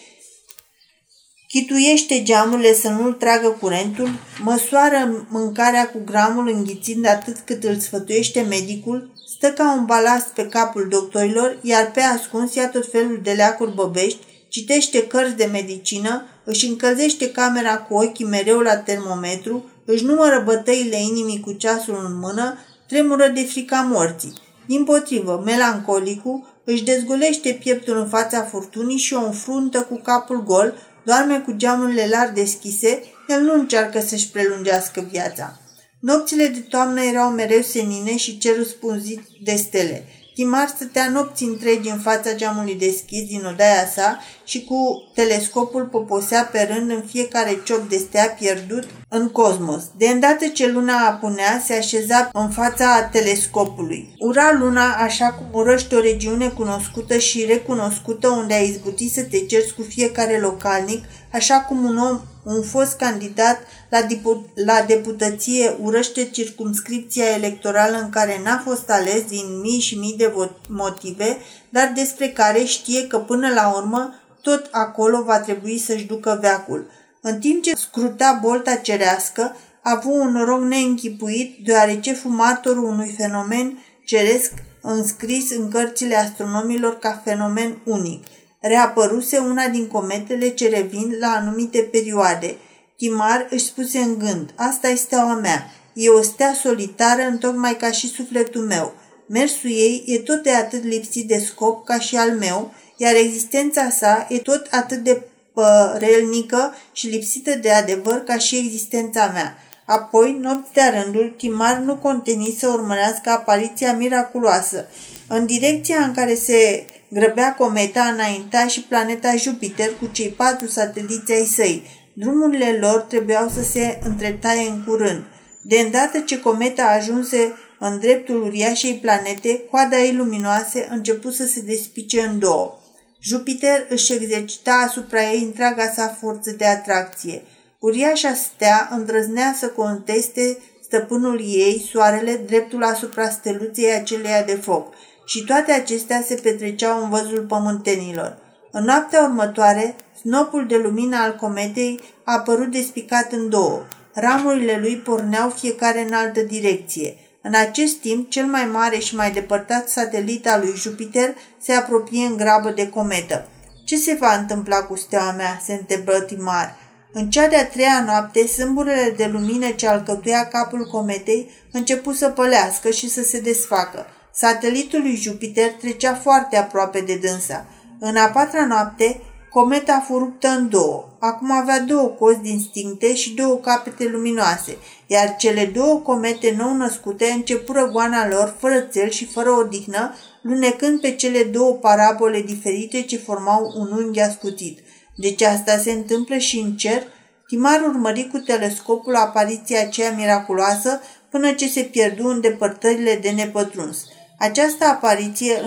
Chituiește geamurile să nu-l tragă curentul, măsoară mâncarea cu gramul înghițind atât cât îl sfătuiește medicul, stă ca un balast pe capul doctorilor, iar pe ascuns ia tot felul de leacuri băbești, citește cărți de medicină, își încălzește camera cu ochii mereu la termometru, își numără bătăile inimii cu ceasul în mână, tremură de frica morții. Din potrivă, melancolicul își dezgolește pieptul în fața furtunii și o înfruntă cu capul gol, doarme cu geamurile larg deschise, el nu încearcă să-și prelungească viața. Nopțile de toamnă erau mereu senine și cerul spunzit de stele. Timar stătea nopți întregi în fața geamului deschis din odaia sa și cu telescopul poposea pe rând în fiecare ciop de stea pierdut în cosmos. De îndată ce luna apunea, se așeza în fața telescopului. Ura luna așa cum urăște o regiune cunoscută și recunoscută unde ai izbutit să te cerți cu fiecare localnic, așa cum un om un fost candidat la, dipu- la deputăție urăște circumscripția electorală în care n-a fost ales din mii și mii de motive, dar despre care știe că până la urmă tot acolo va trebui să-și ducă veacul. În timp ce scruta bolta cerească, a avut un noroc neînchipuit, deoarece fumatorul unui fenomen ceresc înscris în cărțile astronomilor ca fenomen unic – reapăruse una din cometele ce revin la anumite perioade. Timar își spuse în gând, asta este steaua mea, e o stea solitară întocmai ca și sufletul meu. Mersul ei e tot de atât lipsit de scop ca și al meu, iar existența sa e tot atât de părelnică și lipsită de adevăr ca și existența mea. Apoi, nopți de rândul, Timar nu conteni să urmărească apariția miraculoasă. În direcția în care se grăbea cometa înainta și planeta Jupiter cu cei patru sateliți ai săi. Drumurile lor trebuiau să se întretaie în curând. De îndată ce cometa ajunse în dreptul uriașei planete, coada ei luminoase început să se despice în două. Jupiter își exercita asupra ei întreaga sa forță de atracție. Uriașa stea îndrăznea să conteste stăpânul ei, soarele, dreptul asupra steluței aceleia de foc – și toate acestea se petreceau în văzul pământenilor. În noaptea următoare, snopul de lumină al cometei a apărut despicat în două. Ramurile lui porneau fiecare în altă direcție. În acest timp, cel mai mare și mai depărtat satelit al lui Jupiter se apropie în grabă de cometă. Ce se va întâmpla cu steaua mea?" se întrebă Timar. În cea de-a treia noapte, sâmburele de lumină ce alcătuia capul cometei început să pălească și să se desfacă. Satelitul lui Jupiter trecea foarte aproape de dânsa. În a patra noapte, cometa fu ruptă în două. Acum avea două cozi distincte și două capete luminoase, iar cele două comete nou născute începură goana lor fără țel și fără odihnă, lunecând pe cele două parabole diferite ce formau un unghi ascuțit. Deci asta se întâmplă și în cer? Timar urmări cu telescopul apariția aceea miraculoasă până ce se pierdu în depărtările de nepătruns. Această apariție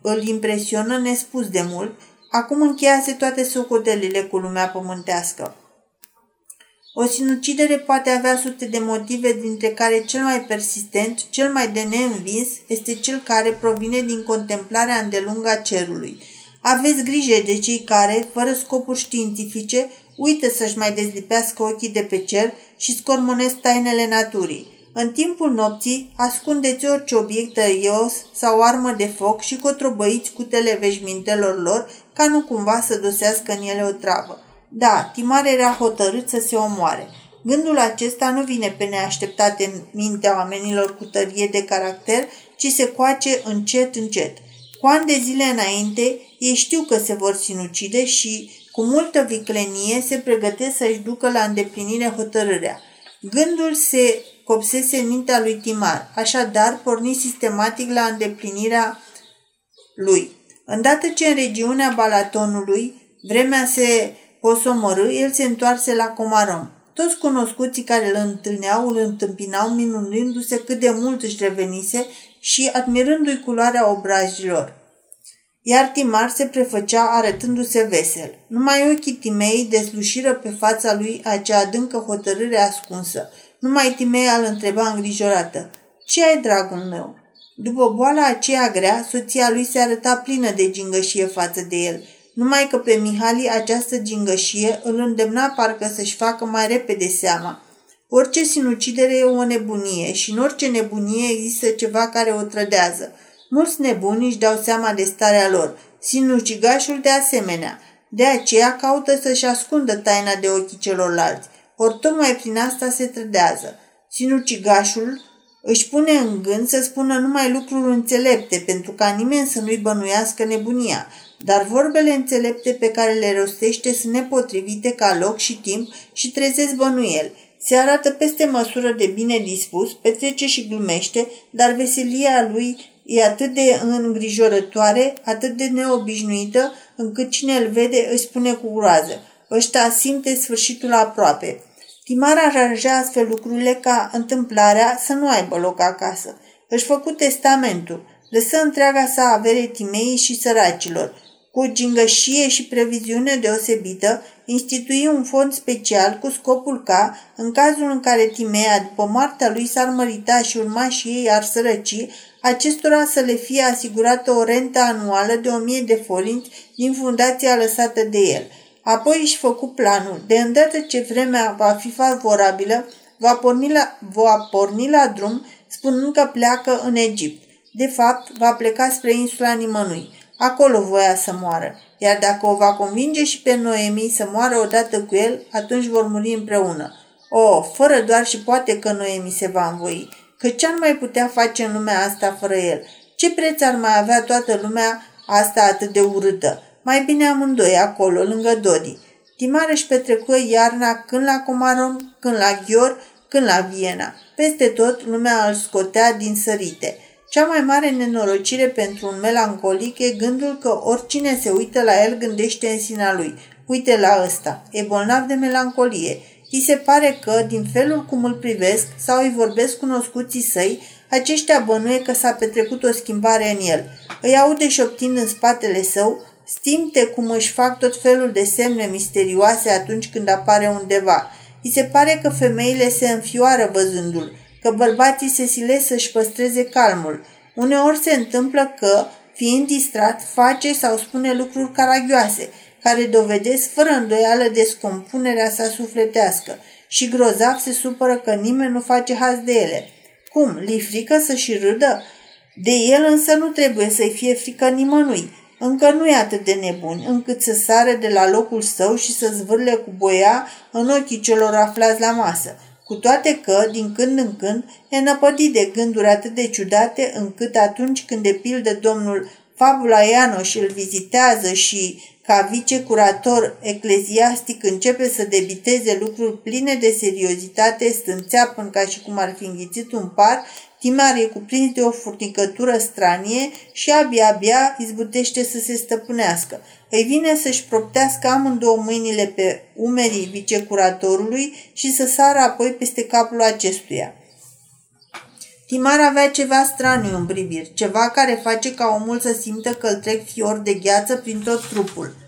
îl impresionă nespus de mult, acum încheiase toate socotelile cu lumea pământească. O sinucidere poate avea sute de motive, dintre care cel mai persistent, cel mai de neînvins, este cel care provine din contemplarea îndelungă a cerului. Aveți grijă de cei care, fără scopuri științifice, uită să-și mai dezlipească ochii de pe cer și scormonesc tainele naturii. În timpul nopții, ascundeți orice obiect tăios sau armă de foc și cotrobăiți cutele veșmintelor lor ca nu cumva să dosească în ele o travă. Da, Timar era hotărât să se omoare. Gândul acesta nu vine pe neașteptate în mintea oamenilor cu tărie de caracter, ci se coace încet, încet. Cu ani de zile înainte, ei știu că se vor sinucide și, cu multă viclenie, se pregătesc să-și ducă la îndeplinire hotărârea. Gândul se copsese în mintea lui Timar, așadar porni sistematic la îndeplinirea lui. Îndată ce în regiunea Balatonului vremea se posomorâ, el se întoarse la Comarom. Toți cunoscuții care îl întâlneau îl întâmpinau minunându-se cât de mult își revenise și admirându-i culoarea obrajilor. Iar Timar se prefăcea arătându-se vesel. Numai ochii Timei deslușiră pe fața lui acea adâncă hotărâre ascunsă. Numai Timea îl întreba îngrijorată. Ce ai, dragul meu?" După boala aceea grea, soția lui se arăta plină de gingășie față de el – numai că pe Mihali această gingășie îl îndemna parcă să-și facă mai repede seama. Orice sinucidere e o nebunie și în orice nebunie există ceva care o trădează. Mulți nebuni își dau seama de starea lor, sinucigașul de asemenea. De aceea caută să-și ascundă taina de ochii celorlalți, ori tocmai prin asta se trădează. Sinucigașul își pune în gând să spună numai lucruri înțelepte, pentru ca nimeni să nu-i bănuiască nebunia, dar vorbele înțelepte pe care le rostește sunt nepotrivite ca loc și timp și trezesc bănuiel. Se arată peste măsură de bine dispus, petrece și glumește, dar veselia lui e atât de îngrijorătoare, atât de neobișnuită, încât cine îl vede își spune cu groază. Ăștia simte sfârșitul aproape. Timar aranja astfel lucrurile ca întâmplarea să nu aibă loc acasă. Își făcu testamentul, lăsă întreaga sa avere timeii și săracilor. Cu o gingășie și previziune deosebită, institui un fond special cu scopul ca, în cazul în care Timea, după moartea lui, s-ar mărita și urmașii ei ar sărăci, acestora să le fie asigurată o rentă anuală de o mie de forinți din fundația lăsată de el – Apoi își făcu planul. De îndată ce vremea va fi favorabilă, va porni la, va porni la drum, spunând că pleacă în Egipt. De fapt, va pleca spre insula nimănui. Acolo voia să moară. Iar dacă o va convinge și pe Noemi să moară odată cu el, atunci vor muri împreună. O, oh, fără doar și poate că Noemi se va învoi. Că ce ar mai putea face în lumea asta fără el? Ce preț ar mai avea toată lumea asta atât de urâtă? Mai bine amândoi acolo, lângă Dodi. Timar își petrecu iarna când la Comarom, când la Ghior, când la Viena. Peste tot lumea îl scotea din sărite. Cea mai mare nenorocire pentru un melancolic e gândul că oricine se uită la el gândește în sinea lui. Uite la ăsta, e bolnav de melancolie. Îi se pare că, din felul cum îl privesc sau îi vorbesc cunoscuții săi, aceștia bănuie că s-a petrecut o schimbare în el. Îi aude șoptind în spatele său, Stimte cum își fac tot felul de semne misterioase atunci când apare undeva. I se pare că femeile se înfioară văzându-l, că bărbații se silesc să-și păstreze calmul. Uneori se întâmplă că, fiind distrat, face sau spune lucruri caragioase, care dovedesc fără îndoială descompunerea sa sufletească și grozav se supără că nimeni nu face haz de ele. Cum, li frică să-și râdă? De el însă nu trebuie să-i fie frică nimănui. Încă nu e atât de nebun, încât să sare de la locul său și să zvârle cu boia în ochii celor aflați la masă, cu toate că, din când în când, e năpădit de gânduri atât de ciudate, încât atunci când, de pildă, domnul Fabula Ianoș îl vizitează și, ca vicecurator ecleziastic, începe să debiteze lucruri pline de seriozitate, stânțea până ca și cum ar fi înghițit un par Timar e cuprins de o furnicătură stranie și abia-abia izbutește să se stăpânească. Îi vine să-și proptească amândouă mâinile pe umerii vicecuratorului și să sară apoi peste capul acestuia. Timar avea ceva straniu în priviri, ceva care face ca omul să simtă că îl trec fior de gheață prin tot trupul –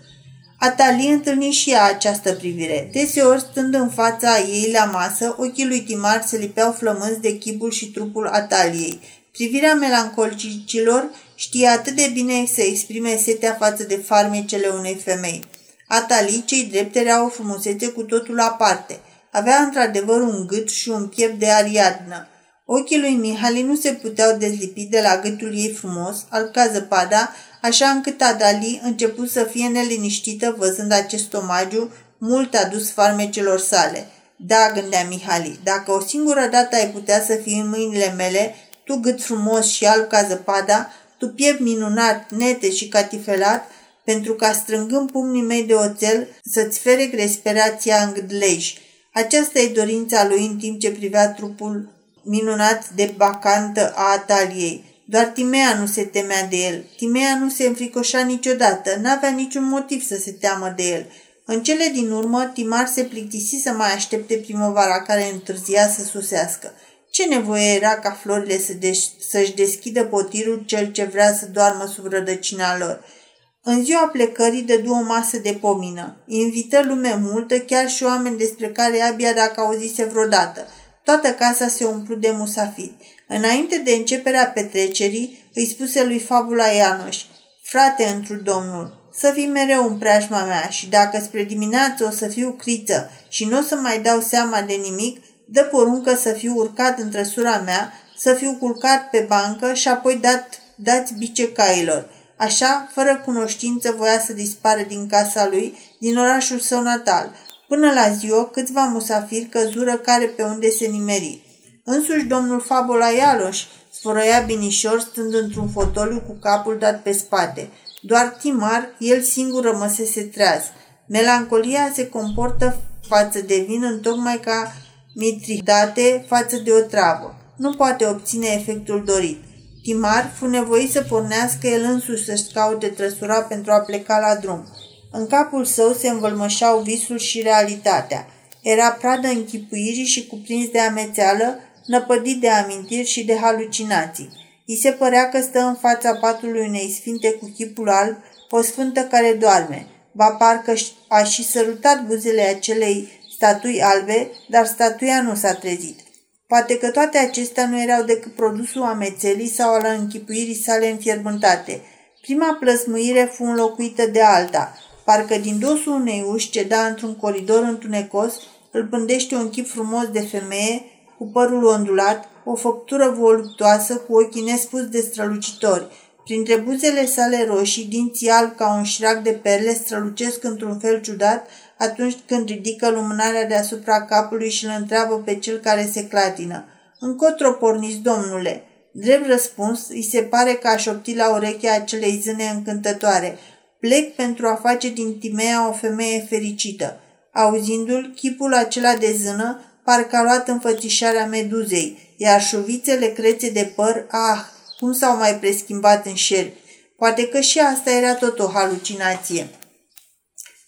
Atalie întâlni și ea această privire. Deseori, stând în fața ei la masă, ochii lui Timar se lipeau flămânzi de chipul și trupul Ataliei. Privirea melancolicilor știa atât de bine să exprime setea față de farmecele unei femei. Atalii, cei drept, era o frumusețe cu totul aparte. Avea într-adevăr un gât și un piept de ariadnă. Ochii lui Mihali nu se puteau dezlipi de la gâtul ei frumos, al ca zăpada, așa încât Adali început să fie neliniștită văzând acest omagiu mult adus farmecelor sale. Da, gândea Mihali, dacă o singură dată ai putea să fii în mâinile mele, tu gât frumos și alb ca zăpada, tu piept minunat, nete și catifelat, pentru ca strângând pumnii mei de oțel să-ți fere respirația în gâdlej. Aceasta e dorința lui în timp ce privea trupul minunat de bacantă a Ataliei. Doar Timea nu se temea de el. Timea nu se înfricoșa niciodată, n-avea niciun motiv să se teamă de el. În cele din urmă, Timar se plictisi să mai aștepte primăvara care întârzia să susească. Ce nevoie era ca florile să deș- să-și deschidă potirul cel ce vrea să doarmă sub rădăcina lor? În ziua plecării dădu o masă de pomină. Invită lume multă, chiar și oameni despre care abia dacă auzise vreodată. Toată casa se umplu de musafiri. Înainte de începerea petrecerii, îi spuse lui Fabula Ianoș, Frate întru Domnul, să fii mereu în preajma mea și dacă spre dimineață o să fiu criță și nu o să mai dau seama de nimic, dă poruncă să fiu urcat în trăsura mea, să fiu culcat pe bancă și apoi dat, dați bice cailor. Așa, fără cunoștință, voia să dispară din casa lui, din orașul său natal. Până la ziua, câțiva musafiri căzură care pe unde se nimeri. Însuși domnul Fabola Ialoș sfărăia binișor stând într-un fotoliu cu capul dat pe spate. Doar Timar, el singur rămăsese treaz. Melancolia se comportă față de vin în tocmai ca mitridate față de o travă. Nu poate obține efectul dorit. Timar fu nevoit să pornească el însuși să-și caute trăsura pentru a pleca la drum. În capul său se învălmășau visul și realitatea. Era pradă închipuirii și cuprins de amețeală, năpădit de amintiri și de halucinații. I se părea că stă în fața patului unei sfinte cu chipul alb, o sfântă care doarme. Ba parcă a și sărutat buzele acelei statui albe, dar statuia nu s-a trezit. Poate că toate acestea nu erau decât produsul amețelii sau al închipuirii sale înfierbântate. Prima plăsmuire fu înlocuită de alta. Parcă din dosul unei uși ce da într-un coridor întunecos, îl pândește un chip frumos de femeie, cu părul ondulat, o făptură voluptoasă cu ochii nespus de strălucitori. Printre buzele sale roșii, dinții alb ca un șirac de perle strălucesc într-un fel ciudat atunci când ridică lumânarea deasupra capului și îl întreabă pe cel care se clatină. Încotro porniți, domnule? Drept răspuns, îi se pare că aș șopti la urechea acelei zâne încântătoare. Plec pentru a face din Timea o femeie fericită. Auzindu-l, chipul acela de zână parcă a luat înfățișarea meduzei, iar șuvițele crețe de păr, ah, cum s-au mai preschimbat în șerpi. Poate că și asta era tot o halucinație.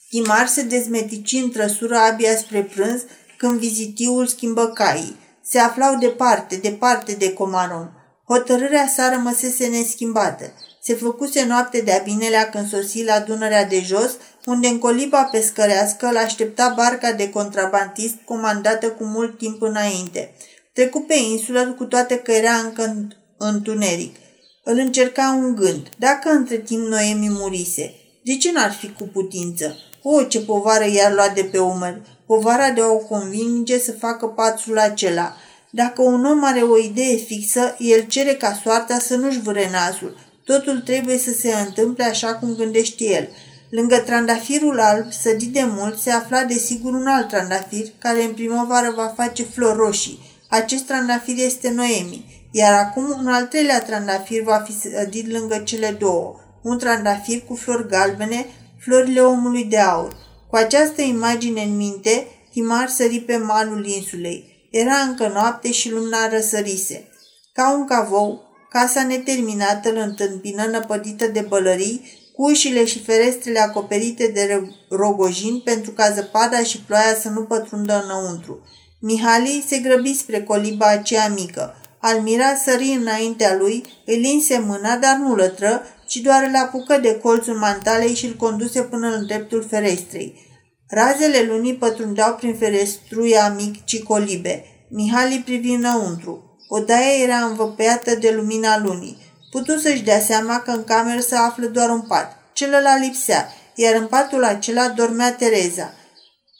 Timar se dezmetici în trăsura abia spre prânz când vizitiul schimbă caii. Se aflau departe, departe de Comaron. Hotărârea sa rămăsese neschimbată. Se făcuse noapte de-a binelea când sosi la Dunărea de jos, unde în coliba pescărească îl aștepta barca de contrabandist comandată cu mult timp înainte. Trecu pe insulă cu toate că era încă întuneric. Îl încerca un gând. Dacă între timp Noemi murise, de ce n-ar fi cu putință? O, ce povară i-ar lua de pe umăr! Povara de a o convinge să facă pațul acela. Dacă un om are o idee fixă, el cere ca soarta să nu-și vâre nasul. Totul trebuie să se întâmple așa cum gândește el. Lângă trandafirul alb, sădit de mult, se afla desigur un alt trandafir, care în primăvară va face flori roșii. Acest trandafir este Noemi, iar acum un al treilea trandafir va fi sădit lângă cele două. Un trandafir cu flori galbene, florile omului de aur. Cu această imagine în minte, Timar sări pe malul insulei. Era încă noapte și lumina răsărise. Ca un cavou, casa neterminată îl întâmpină năpădită de bălării, cu ușile și ferestrele acoperite de rogojin pentru ca zăpada și ploaia să nu pătrundă înăuntru. Mihali se grăbi spre coliba aceea mică. Almira sări înaintea lui, îi linse mâna, dar nu lătră, ci doar îl apucă de colțul mantalei și îl conduse până în dreptul ferestrei. Razele lunii pătrundeau prin ferestruia mic cicolibe. Mihali privi înăuntru. Odaia era învăpăiată de lumina lunii. Putu să-și dea seama că în cameră se află doar un pat. Celălalt lipsea, iar în patul acela dormea Tereza.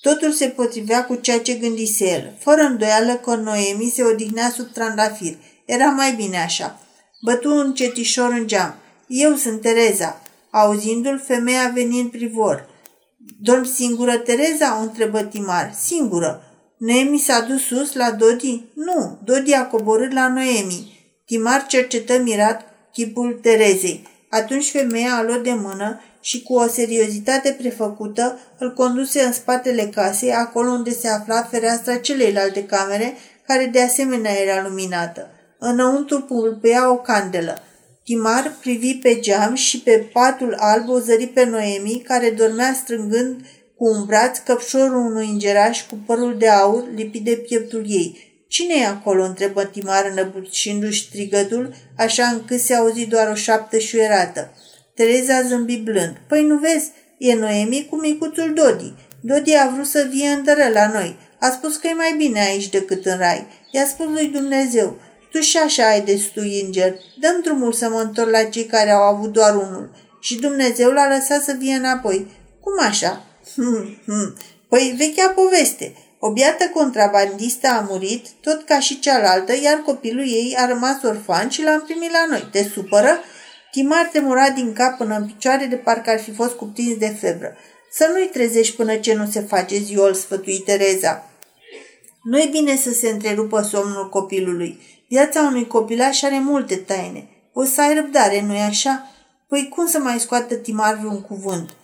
Totul se potrivea cu ceea ce gândise el. Fără îndoială că Noemi se odihnea sub trandafir. Era mai bine așa. Bătu un cetișor în geam. Eu sunt Tereza. Auzindu-l, femeia veni în privor. Dorm singură, Tereza?" o întrebă Timar. Singură. Noemi s-a dus sus la Dodi? Nu, Dodi a coborât la Noemi. Timar cercetă mirat chipul Terezei. Atunci femeia a luat de mână și cu o seriozitate prefăcută îl conduse în spatele casei, acolo unde se afla fereastra celeilalte camere, care de asemenea era luminată. Înăuntru pulpea o candelă. Timar privi pe geam și pe patul alb o zări pe Noemi, care dormea strângând cu un braț căpșorul unui îngeraș cu părul de aur lipit de pieptul ei. Cine e acolo?" întrebă Timar înăbușindu-și strigătul, așa încât se auzi doar o șaptă șuierată. Tereza zâmbi blând. Păi nu vezi, e Noemi cu micuțul Dodi. Dodi a vrut să vie îndără la noi. A spus că e mai bine aici decât în rai. I-a spus lui Dumnezeu. Tu și așa ai destui înger. Dăm drumul să mă întorc la cei care au avut doar unul. Și Dumnezeu l-a lăsat să vie înapoi. Cum așa? Hmm, hmm. Păi vechea poveste. O biată contrabandistă a murit, tot ca și cealaltă, iar copilul ei a rămas orfan și l-am primit la noi. Te supără? Timar tremura din cap până în picioare de parcă ar fi fost cuprins de febră. Să nu-i trezești până ce nu se face ziol, sfătui Tereza. nu e bine să se întrerupă somnul copilului. Viața unui copilaș are multe taine. O să ai răbdare, nu-i așa? Păi cum să mai scoată Timar vreun cuvânt?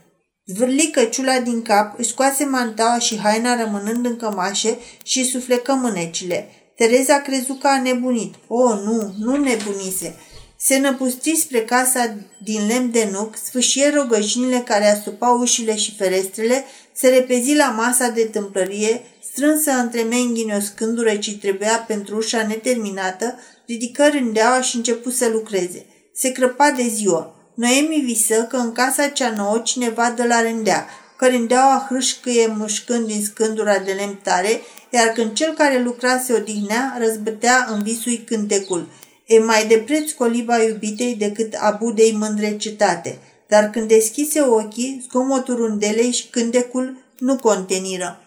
Zvârli căciula din cap, își scoase mantaua și haina rămânând în cămașe și suflecă mânecile. Tereza crezut că a nebunit. O, oh, nu, nu nebunise. Se năpustri spre casa din lemn de nuc, sfâșie rogășinile care asupau ușile și ferestrele, se repezi la masa de tâmplărie, strânsă între menghini o scândură ce trebuia pentru ușa neterminată, ridică rândeaua și început să lucreze. Se crăpa de ziua. Noemi visă că în casa cea nouă cineva dă la rândea, că rândeaua hâșcăie mușcând din scândura de lemn tare, iar când cel care lucra se odihnea, răzbătea în visui cântecul. E mai de preț coliba iubitei decât abudei mândre cetate, dar când deschise ochii, zgomotul rundelei și cântecul nu conteniră.